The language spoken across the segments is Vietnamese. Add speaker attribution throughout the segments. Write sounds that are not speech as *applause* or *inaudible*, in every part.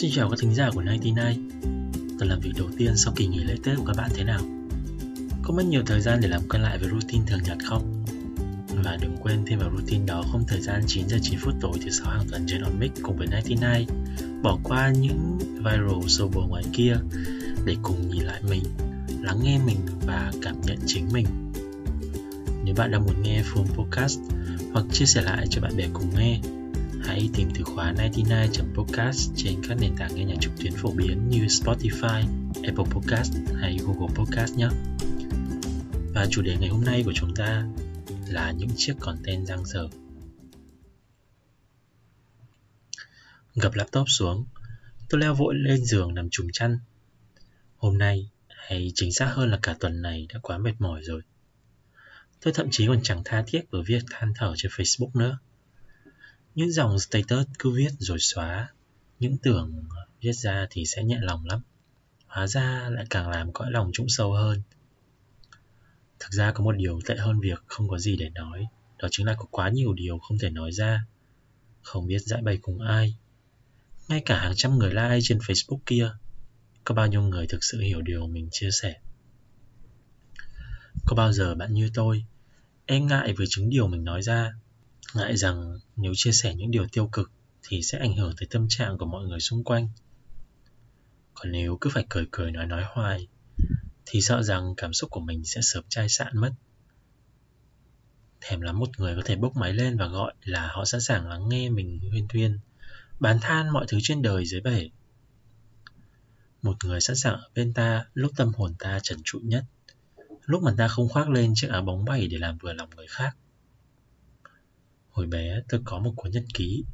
Speaker 1: Xin chào các thính giả của 99 Tuần làm việc đầu tiên sau kỳ nghỉ lễ Tết của các bạn thế nào? Có mất nhiều thời gian để làm quen lại với routine thường nhật không? Và đừng quên thêm vào routine đó không thời gian 9 giờ 9 phút tối thứ sáu hàng tuần trên OnMix cùng với 99 Bỏ qua những viral sâu bồ ngoài kia để cùng nhìn lại mình, lắng nghe mình và cảm nhận chính mình Nếu bạn đang muốn nghe full podcast hoặc chia sẻ lại cho bạn bè cùng nghe hãy tìm từ khóa 99.podcast trên các nền tảng nghe nhạc trực tuyến phổ biến như Spotify, Apple Podcast hay Google Podcast nhé. Và chủ đề ngày hôm nay của chúng ta là những chiếc content giang dở. Gập laptop xuống, tôi leo vội lên giường nằm trùm chăn. Hôm nay, hay chính xác hơn là cả tuần này đã quá mệt mỏi rồi. Tôi thậm chí còn chẳng tha thiết với việc than thở trên Facebook nữa những dòng status cứ viết rồi xóa. Những tưởng viết ra thì sẽ nhẹ lòng lắm. Hóa ra lại càng làm cõi lòng trũng sâu hơn. Thực ra có một điều tệ hơn việc không có gì để nói. Đó chính là có quá nhiều điều không thể nói ra. Không biết giải bày cùng ai. Ngay cả hàng trăm người like trên facebook kia. Có bao nhiêu người thực sự hiểu điều mình chia sẻ? Có bao giờ bạn như tôi e ngại với chứng điều mình nói ra? Ngại rằng nếu chia sẻ những điều tiêu cực thì sẽ ảnh hưởng tới tâm trạng của mọi người xung quanh. Còn nếu cứ phải cười cười nói nói hoài, thì sợ rằng cảm xúc của mình sẽ sớm chai sạn mất. Thèm lắm một người có thể bốc máy lên và gọi là họ sẵn sàng lắng nghe mình huyên thuyên bán than mọi thứ trên đời dưới bể. Một người sẵn sàng ở bên ta lúc tâm hồn ta trần trụi nhất, lúc mà ta không khoác lên chiếc áo bóng bẩy để làm vừa lòng người khác. Hồi bé tôi có một cuốn nhật ký.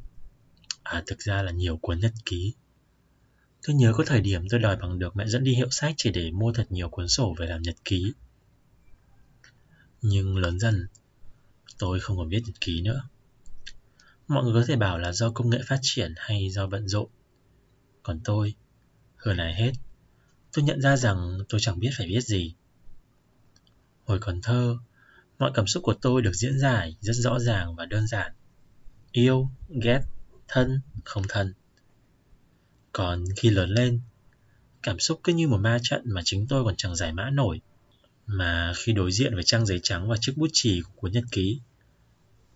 Speaker 1: À thực ra là nhiều cuốn nhật ký. Tôi nhớ có thời điểm tôi đòi bằng được mẹ dẫn đi hiệu sách chỉ để mua thật nhiều cuốn sổ về làm nhật ký. Nhưng lớn dần Tôi không còn viết nhật ký nữa. Mọi người có thể bảo là do công nghệ phát triển hay do bận rộn. Còn tôi, hơn ai hết Tôi nhận ra rằng tôi chẳng biết phải viết gì. Hồi còn thơ, mọi cảm xúc của tôi được diễn giải rất rõ ràng và đơn giản. Yêu, ghét, thân, không thân. Còn khi lớn lên, cảm xúc cứ như một ma trận mà chính tôi còn chẳng giải mã nổi, mà khi đối diện với trang giấy trắng và chiếc bút chì của cuốn nhật ký,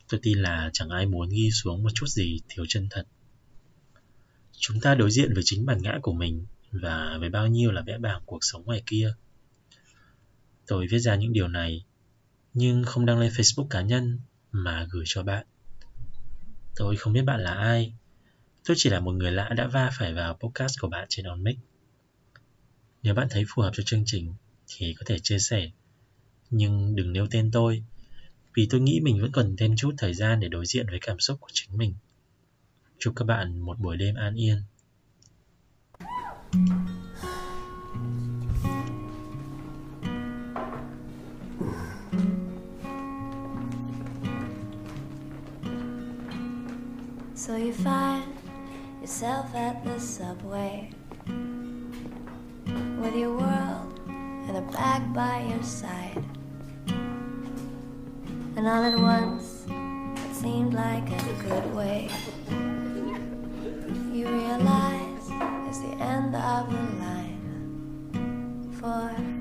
Speaker 1: tôi tin là chẳng ai muốn ghi xuống một chút gì thiếu chân thật. Chúng ta đối diện với chính bản ngã của mình và với bao nhiêu là vẽ bảng cuộc sống ngoài kia. Tôi viết ra những điều này nhưng không đăng lên Facebook cá nhân mà gửi cho bạn. Tôi không biết bạn là ai. Tôi chỉ là một người lạ đã va phải vào podcast của bạn trên OnMic. Nếu bạn thấy phù hợp cho chương trình thì có thể chia sẻ. Nhưng đừng nêu tên tôi, vì tôi nghĩ mình vẫn cần thêm chút thời gian để đối diện với cảm xúc của chính mình. Chúc các bạn một buổi đêm an yên.
Speaker 2: So you find yourself at the subway with your world and a bag by your side. And all at once, it seemed like a good way. You realize it's the end of the line for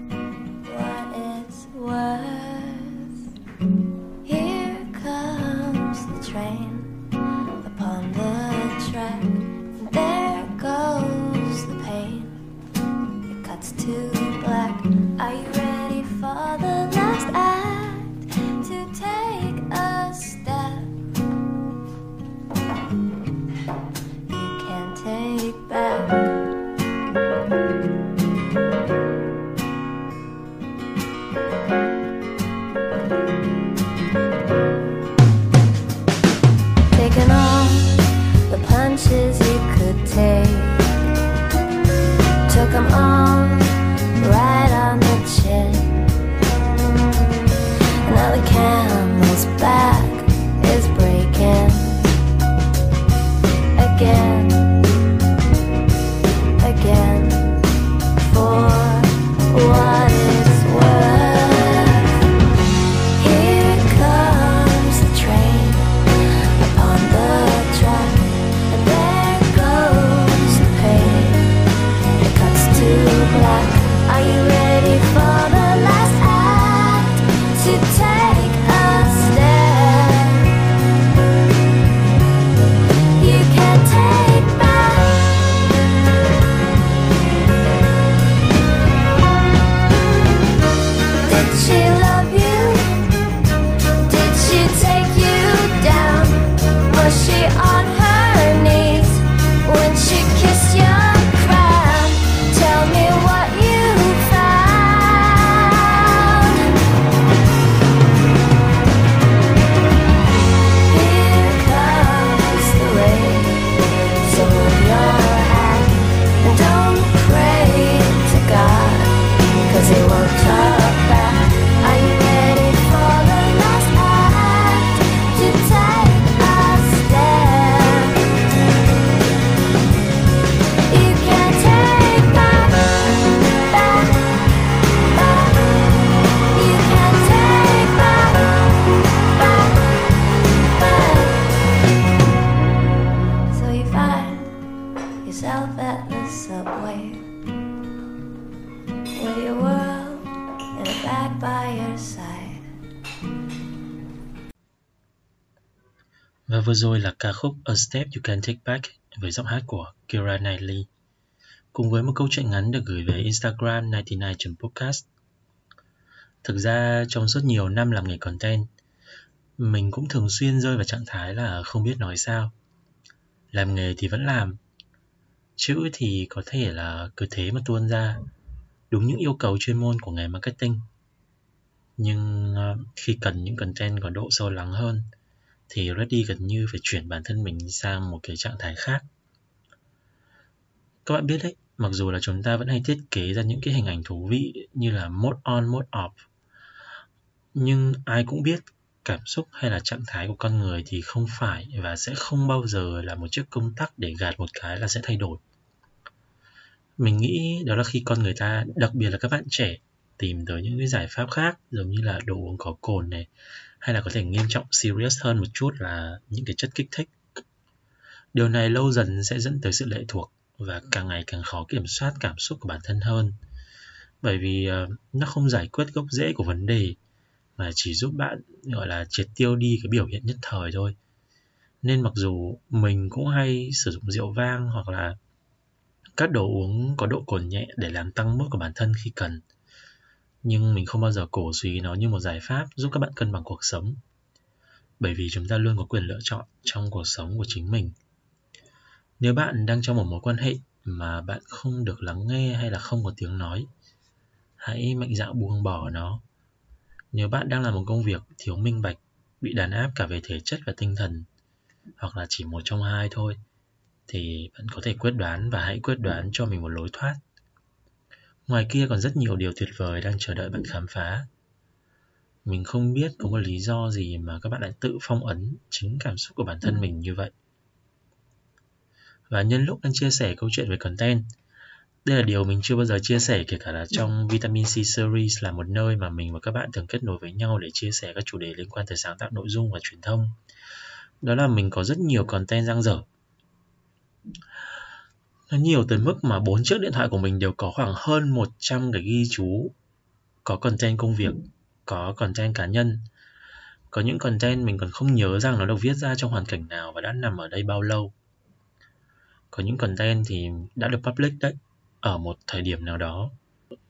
Speaker 1: vừa rồi là ca khúc A Step You Can Take Back với giọng hát của Kira Knightley cùng với một câu chuyện ngắn được gửi về Instagram 99.podcast. Thực ra trong suốt nhiều năm làm nghề content, mình cũng thường xuyên rơi vào trạng thái là không biết nói sao. Làm nghề thì vẫn làm, chữ thì có thể là cứ thế mà tuôn ra, đúng những yêu cầu chuyên môn của nghề marketing. Nhưng ờ, khi cần những content có độ sâu lắng hơn, thì Reddy gần như phải chuyển bản thân mình sang một cái trạng thái khác. Các bạn biết đấy, mặc dù là chúng ta vẫn hay thiết kế ra những cái hình ảnh thú vị như là mode on, mode off, nhưng ai cũng biết cảm xúc hay là trạng thái của con người thì không phải và sẽ không bao giờ là một chiếc công tắc để gạt một cái là sẽ thay đổi. Mình nghĩ đó là khi con người ta, đặc biệt là các bạn trẻ, tìm tới những cái giải pháp khác giống như là đồ uống có cồn này, hay là có thể nghiêm trọng, serious hơn một chút là những cái chất kích thích. Điều này lâu dần sẽ dẫn tới sự lệ thuộc và càng ngày càng khó kiểm soát cảm xúc của bản thân hơn. Bởi vì ờ, nó không giải quyết gốc rễ của vấn đề, mà chỉ giúp bạn, gọi là, triệt tiêu đi cái biểu hiện nhất thời thôi. Nên mặc dù mình cũng hay sử dụng rượu vang hoặc là các đồ uống có độ cồn nhẹ để làm tăng mức của bản thân khi cần nhưng mình không bao giờ cổ suý nó như một giải pháp giúp các bạn cân bằng cuộc sống. Bởi vì chúng ta luôn có quyền lựa chọn trong cuộc sống của chính mình. Nếu bạn đang trong một mối quan hệ mà bạn không được lắng nghe hay là không có tiếng nói, hãy mạnh dạn buông bỏ nó. Nếu bạn đang làm một công việc thiếu minh bạch, bị đàn áp cả về thể chất và tinh thần, hoặc là chỉ một trong hai thôi, thì bạn có thể quyết đoán và hãy quyết đoán cho mình một lối thoát ngoài kia còn rất nhiều điều tuyệt vời đang chờ đợi bạn khám phá mình không biết có một lý do gì mà các bạn lại tự phong ấn chính cảm xúc của bản thân mình như vậy và nhân lúc đang chia sẻ câu chuyện về content đây là điều mình chưa bao giờ chia sẻ kể cả là trong Vitamin C Series là một nơi mà mình và các bạn thường kết nối với nhau để chia sẻ các chủ đề liên quan tới sáng tạo nội dung và truyền thông. Đó là mình có rất nhiều content dang dở. Nó nhiều tới mức mà bốn chiếc điện thoại của mình đều có khoảng hơn 100 cái ghi chú có content công việc, có content cá nhân. Có những content mình còn không nhớ rằng nó được viết ra trong hoàn cảnh nào và đã nằm ở đây bao lâu. Có những content thì đã được public đấy, ở một thời điểm nào đó.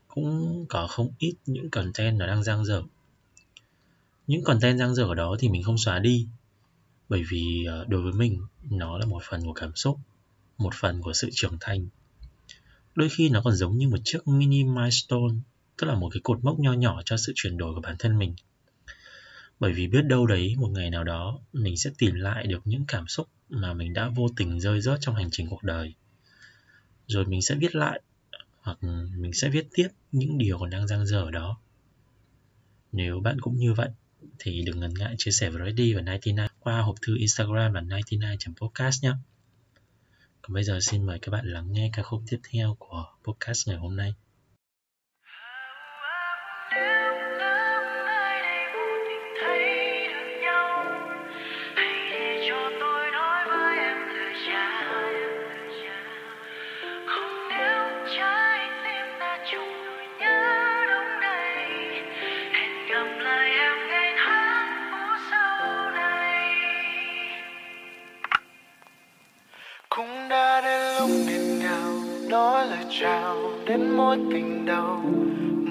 Speaker 1: Cũng có không ít những content nó đang giang dở. Những content giang dở đó thì mình không xóa đi, bởi vì ờ, đối với mình nó là một phần của cảm xúc, một phần của sự trưởng thành. Đôi khi nó còn giống như một chiếc mini milestone, tức là một cái cột mốc nho nhỏ cho sự chuyển đổi của bản thân mình. Bởi vì biết đâu đấy một ngày nào đó mình sẽ tìm lại được những cảm xúc mà mình đã vô tình rơi rớt trong hành trình cuộc đời. Rồi mình sẽ viết lại hoặc mình sẽ viết tiếp những điều còn đang dang dở đó. Nếu bạn cũng như vậy thì đừng ngần ngại chia sẻ với Ready và 99 qua hộp thư Instagram là 99.podcast nhé. Còn bây giờ xin mời các bạn lắng nghe ca khúc tiếp theo của podcast ngày hôm nay.
Speaker 3: Cũng đã đến lúc nghẹn ngào nói lời chào đến mối tình đầu.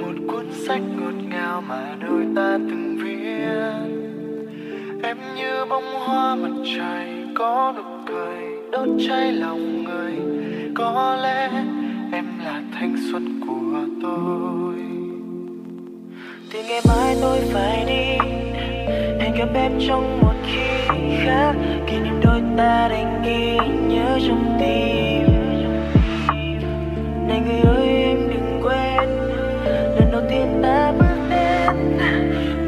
Speaker 3: Một cuốn sách ngọt ngào mà đôi ta từng viết. Em như bông hoa mặt trời,
Speaker 4: có nụ cười, đốt cháy lòng người. Có lẽ em là thanh xuân của tôi.
Speaker 3: Thì ngày mai tôi phải đi, hẹn gặp em trong một khác kỷ niệm đôi ta đành ghi nhớ trong tim. Này người ơi em đừng quên lần đầu tiên ta bước đến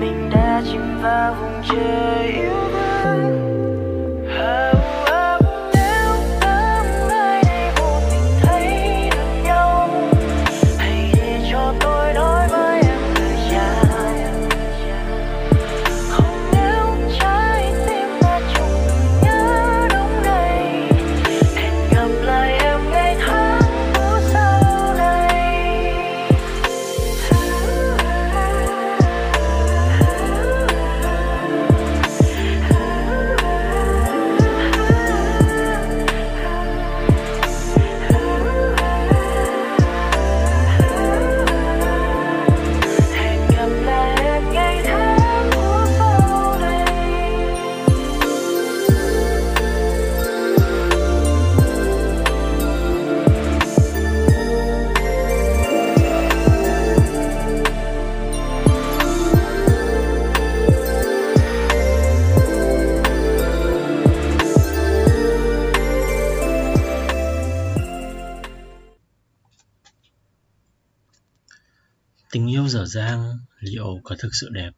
Speaker 3: mình đã chìm vào vùng trời yêu thương. Oh, oh, nếu
Speaker 1: Tình yêu dở dang liệu có thực sự đẹp?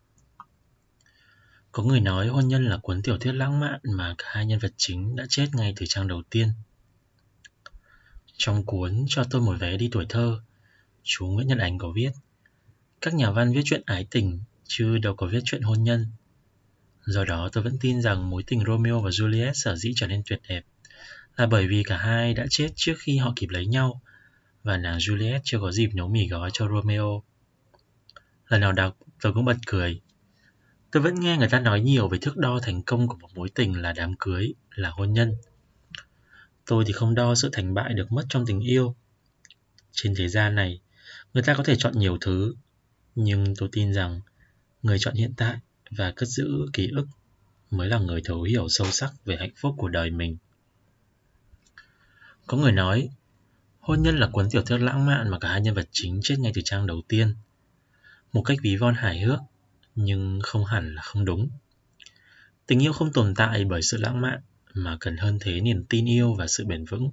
Speaker 1: Có người nói hôn nhân là cuốn tiểu thuyết lãng mạn mà cả hai nhân vật chính đã chết ngay từ trang đầu tiên. Trong cuốn Cho tôi một vé đi tuổi thơ, chú Nguyễn Nhật Ánh có viết Các nhà văn viết chuyện ái tình chứ đâu có viết chuyện hôn nhân. Do đó tôi vẫn tin rằng mối tình Romeo và Juliet sở dĩ trở nên tuyệt đẹp là bởi vì cả hai đã chết trước khi họ kịp lấy nhau và nàng Juliet chưa có dịp nấu mì gói cho Romeo. Lần nào đọc tôi cũng bật cười. Tôi vẫn nghe người ta nói nhiều về thước đo thành công của một mối tình là đám cưới, là hôn nhân. Tôi thì không đo sự thành bại được mất trong tình yêu. Trên thế gian này, người ta có thể chọn nhiều thứ, nhưng tôi tin rằng người chọn hiện tại và cất giữ ký ức mới là người thấu hiểu sâu sắc về hạnh phúc của đời mình. Có người nói, hôn nhân là cuốn tiểu thuyết lãng mạn mà cả hai nhân vật chính chết ngay từ trang đầu tiên. Một cách ví von hài hước, nhưng không hẳn là không đúng. Tình yêu không tồn tại bởi sự lãng mạn, mà cần hơn thế niềm tin yêu và sự bền vững.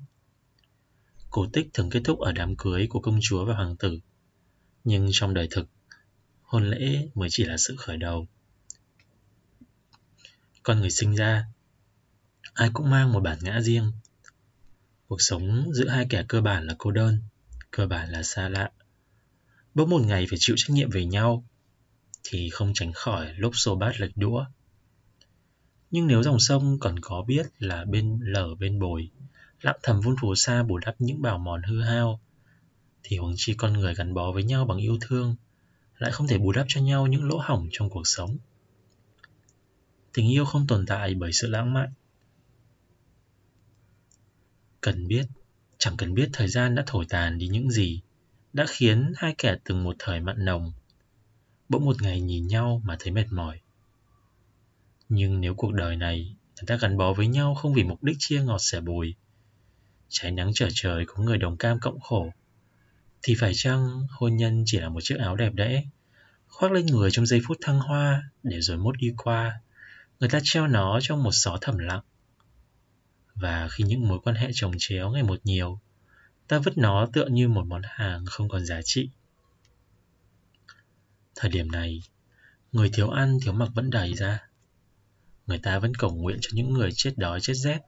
Speaker 1: Cổ tích thường kết thúc ở đám cưới của công chúa và hoàng tử, nhưng trong đời thực, hôn lễ mới chỉ là sự khởi đầu. Con người sinh ra, ai cũng mang một bản ngã riêng. Cuộc sống giữa hai kẻ cơ bản là cô đơn, cơ bản là xa lạ. Bỗng một ngày phải chịu trách nhiệm về nhau, thì không tránh khỏi lúc xô bát lệch đũa. Nhưng nếu dòng sông còn có biết là bên lở bên bồi, lặng thầm vun phù sa bù đắp những bào mòn hư hao, thì huống chi con người gắn bó với nhau bằng yêu thương, lại không thể bù đắp cho nhau những lỗ hổng trong cuộc sống. Tình yêu không tồn tại bởi sự lãng mạn. Cần biết, chẳng cần biết thời gian đã thổi tàn đi những gì, đã khiến hai kẻ từng một thời mặn nồng, bỗng một ngày nhìn nhau mà thấy mệt mỏi. Nhưng nếu cuộc đời này người ta gắn bó với nhau không vì mục đích chia ngọt sẻ bùi, trái nắng trở trời có người đồng cam cộng khổ, thì phải chăng hôn nhân chỉ là một chiếc áo đẹp đẽ, khoác lên người trong giây phút thăng hoa để rồi mốt đi qua, người ta treo nó trong một xó thầm lặng. Và khi những mối quan hệ chồng chéo ngày một nhiều, ta vứt nó tựa như một món hàng không còn giá trị. Thời điểm này, người thiếu ăn thiếu mặc vẫn đầy ra. Người ta vẫn cầu nguyện cho những người chết đói chết rét,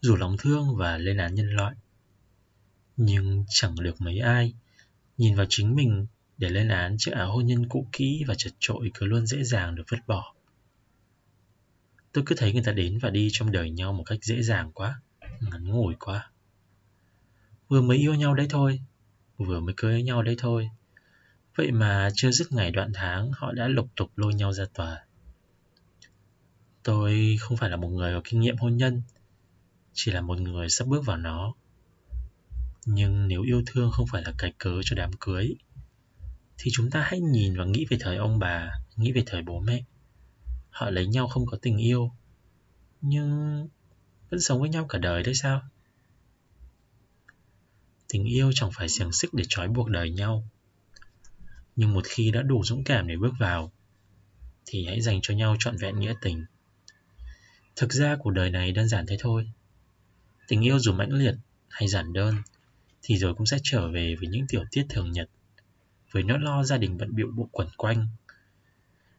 Speaker 1: dù lòng thương và lên án nhân loại. Nhưng chẳng được mấy ai nhìn vào chính mình để lên án chiếc áo hôn nhân cũ kỹ và chật trội cứ luôn dễ dàng được vứt bỏ. Tôi cứ thấy người ta đến và đi trong đời nhau một cách dễ dàng quá, ngắn ngủi quá. Vừa mới yêu nhau đấy thôi, vừa mới cưới nhau đấy thôi. Vậy mà chưa dứt ngày đoạn tháng họ đã lục tục lôi nhau ra tòa. Tôi không phải là một người có kinh nghiệm hôn nhân, chỉ là một người sắp bước vào nó. Nhưng nếu yêu thương không phải là cái cớ cho đám cưới, thì chúng ta hãy nhìn và nghĩ về thời ông bà, nghĩ về thời bố mẹ. Họ lấy nhau không có tình yêu, nhưng vẫn sống với nhau cả đời đấy sao tình yêu chẳng phải xiềng xích để trói buộc đời nhau. Nhưng một khi đã đủ dũng cảm để bước vào, thì hãy dành cho nhau trọn vẹn nghĩa tình. Thực ra cuộc đời này đơn giản thế thôi. Tình yêu dù mãnh liệt hay giản đơn, thì rồi cũng sẽ trở về với những tiểu tiết thường nhật, với nỗi lo gia đình bận bịu bộ quẩn quanh,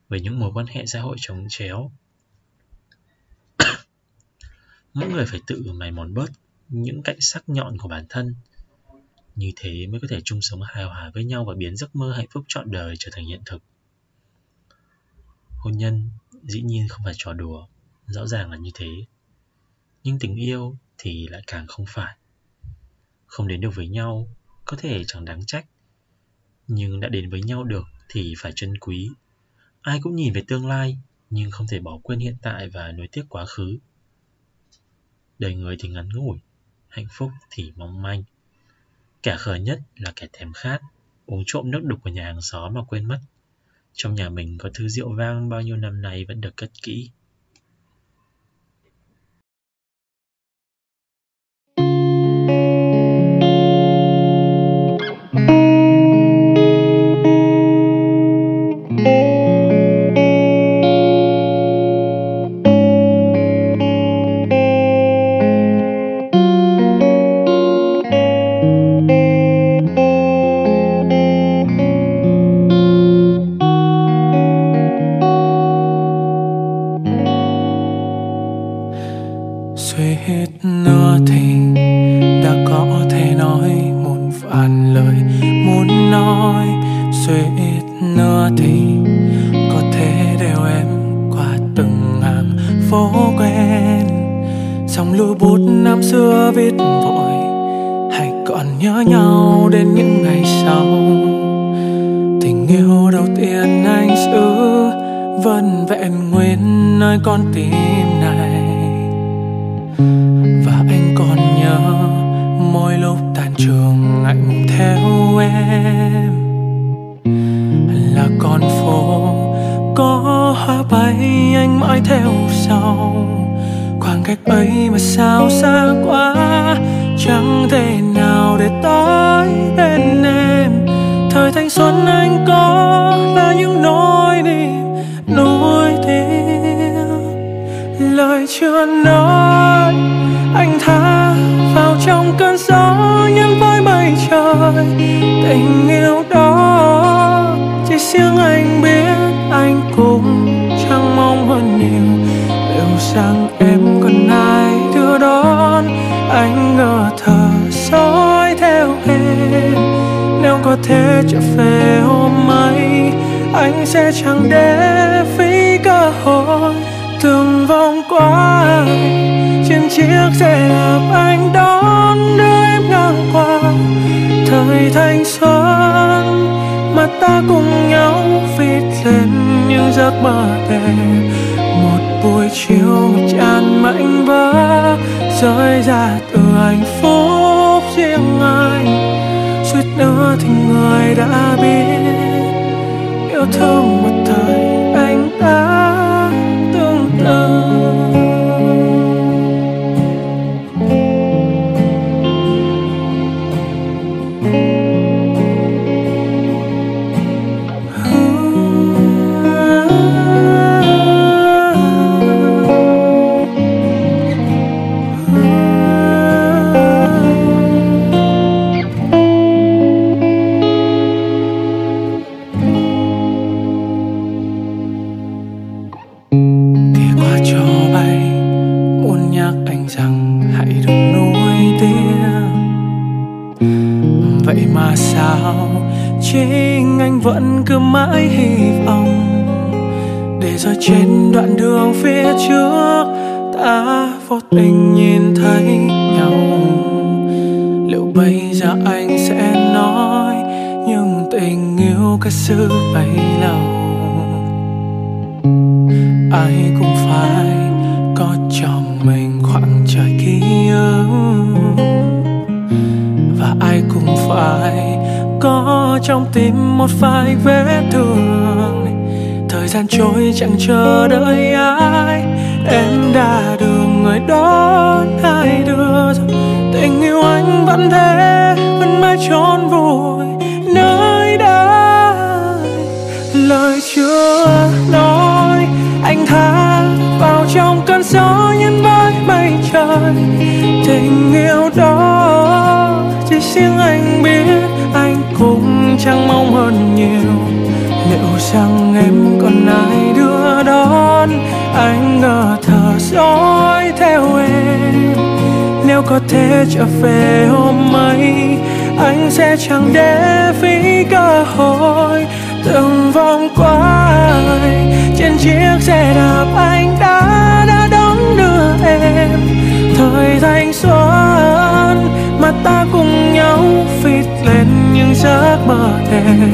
Speaker 1: với những mối quan hệ xã hội trống chéo. *coughs* Mỗi người phải tự mài mòn bớt những cạnh sắc nhọn của bản thân như thế mới có thể chung sống hài hòa với nhau và biến giấc mơ hạnh phúc trọn đời trở thành hiện thực. Hôn nhân dĩ nhiên không phải trò đùa, rõ ràng là như thế. Nhưng tình yêu thì lại càng không phải. Không đến được với nhau, có thể chẳng đáng trách. Nhưng đã đến với nhau được thì phải trân quý. Ai cũng nhìn về tương lai, nhưng không thể bỏ quên hiện tại và nuối tiếc quá khứ. Đời người thì ngắn ngủi, hạnh phúc thì mong manh kẻ khờ nhất là kẻ thèm khát, uống trộm nước đục của nhà hàng xóm mà quên mất. Trong nhà mình có thứ rượu vang bao nhiêu năm nay vẫn được cất kỹ.
Speaker 4: Cách ấy mà sao xa quá. Chẳng thể nào để tới bên em. Thời thanh xuân anh có là những nỗi niềm nuối tiếc. Lời chưa nói, anh tha vào trong cơn gió nhân với mây trời. Tình yêu đó chỉ riêng anh biết. Có thể trở về hôm ấy anh sẽ chẳng để phí cơ hội từng vòng qua trên chiếc xe đạp anh đón đưa em ngang qua. Thời thanh xuân, mà ta cùng nhau viết lên những giấc mơ đẹp một buổi chiều tràn mảnh vỡ, rơi ra từ hạnh phúc riêng anh suýt nữa thì người đã biết yêu thương một cho bay. Muốn nhắc anh rằng hãy đừng nuối tiếc. Vậy mà sao? Chính anh vẫn cứ mãi hy vọng. Để rồi trên đoạn đường phía trước, ta vô tình nhìn thấy nhau. Liệu bây giờ anh sẽ nói, nhưng tình yêu cái sự bấy lâu ai cũng phải có cho mình khoảng trời ký ức. Và ai cũng phải có trong tim một vài vết thương. Thời gian trôi chẳng chờ đợi ai. Em đã được người đó hai đứa tình yêu anh vẫn thế, vẫn mãi trốn vui chẳng mong hơn nhiều. Liệu rằng em còn ai đưa đón anh ngờ thở dõi theo em? Nếu có thể trở về hôm ấy, anh sẽ chẳng để phí cơ hội từng vòng quay trên chiếc xe đạp anh đã đã đón đưa em. Thời thanh xuân mà ta cùng nhau phít lên những giấc mơ đẹp.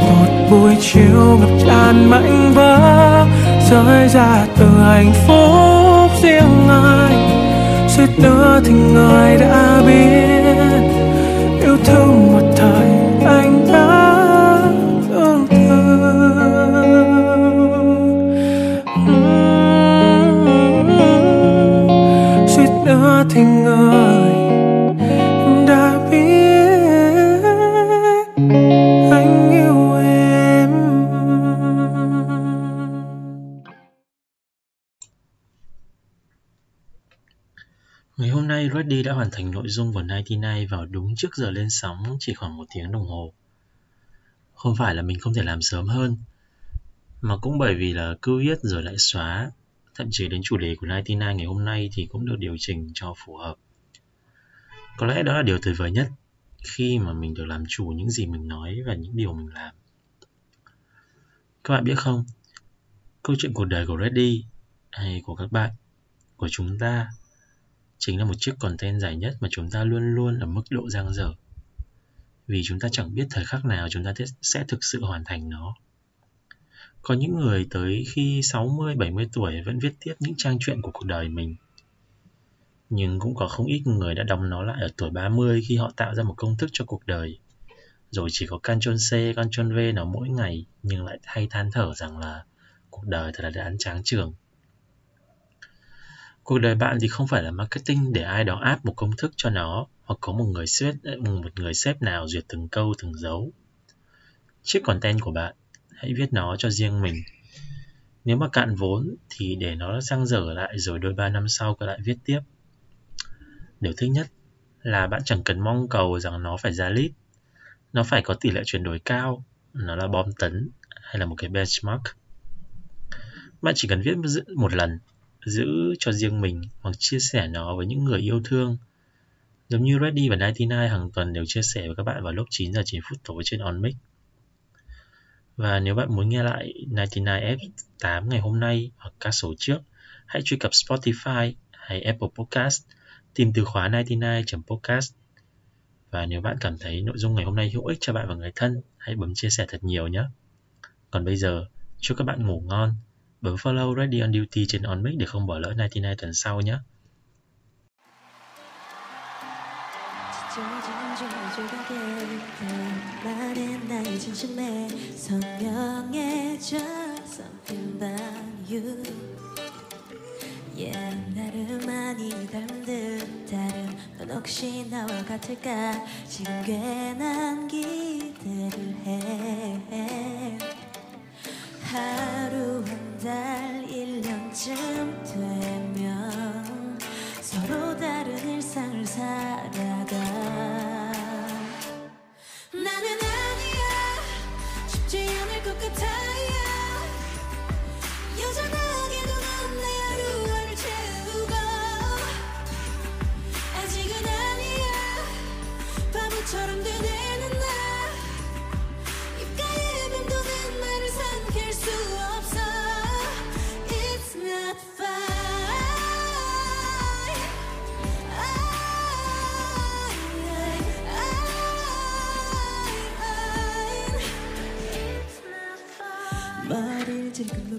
Speaker 4: Một buổi chiều ngập tràn mảnh vỡ rơi ra từ hạnh phúc riêng ai, suýt nữa thì người đã biết.
Speaker 1: Hôm Reddy đã hoàn thành nội dung của 99 vào đúng trước giờ lên sóng chỉ khoảng một tiếng đồng hồ. Không phải là mình không thể làm sớm hơn, mà cũng bởi vì là cứ viết rồi lại xóa, thậm chí đến chủ đề của 99 ngày hôm nay thì cũng được điều chỉnh cho phù hợp. Có lẽ đó là điều tuyệt vời nhất khi mà mình được làm chủ những gì mình nói và những điều mình làm. Các bạn biết không, câu chuyện cuộc đời của Reddy hay của các bạn, của chúng ta chính là một chiếc content dài nhất mà chúng ta luôn luôn ở mức độ dang dở. Vì chúng ta chẳng biết thời khắc nào chúng ta sẽ thực sự hoàn thành nó. Có những người tới khi 60, 70 tuổi vẫn viết tiếp những trang truyện của cuộc đời mình. Nhưng cũng có không ít người đã đóng nó lại ở tuổi 30 khi họ tạo ra một công thức cho cuộc đời. Rồi chỉ có Ctrl C, Ctrl V nào mỗi ngày nhưng lại hay than thở rằng là cuộc đời thật là đáng tráng trường. Cuộc đời bạn thì không phải là marketing để ai đó áp một công thức cho nó hoặc có một người sếp một người sếp nào duyệt từng câu từng dấu. Chiếc content của bạn, hãy viết nó cho riêng mình. Nếu mà cạn vốn thì để nó sang dở lại rồi đôi ba năm sau quay lại viết tiếp. Điều thứ nhất là bạn chẳng cần mong cầu rằng nó phải ra lít. Nó phải có tỷ lệ chuyển đổi cao, nó là bom tấn hay là một cái benchmark. Bạn chỉ cần viết một lần giữ cho riêng mình hoặc chia sẻ nó với những người yêu thương. Giống như Reddy và 99 hàng tuần đều chia sẻ với các bạn vào lúc 9 giờ 9 phút tối trên OnMix. Và nếu bạn muốn nghe lại 99 F8 ngày hôm nay hoặc các số trước, hãy truy cập Spotify hay Apple Podcast, tìm từ khóa 99.podcast. Và nếu bạn cảm thấy nội dung ngày hôm nay hữu ích cho bạn và người thân, hãy bấm chia sẻ thật nhiều nhé. Còn bây giờ, chúc các bạn ngủ ngon Bấm follow Ready on Duty trên OnMix để không bỏ lỡ 99 tuần sau nhé.
Speaker 2: 찢어지는 줄 조각에 말해 나의 진심에 선명해져 Something about you Yeah 나를 많이 닮은 듯 다른 넌 혹시 나와 같을까 지금 괜한 기대를 해 하루 한 달, 일년쯤 되면 서로 다른 일상을 살아가. 나는 아니야. 쉽지 않을 것 아니야. 바보처럼 되뇌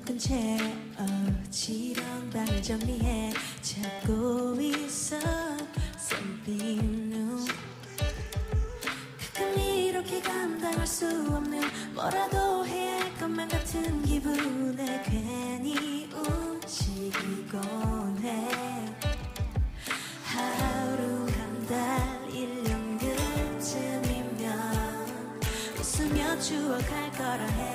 Speaker 2: 없던 채 어지렁방을 정리해 찾고 있어 something new 가끔 이렇게 감당할 수 없는 뭐라도 해야 할 것만 같은 기분에 괜히 움직이곤 해. 하루 한달 1년 그쯤이면 웃으며 추억할 거라 해.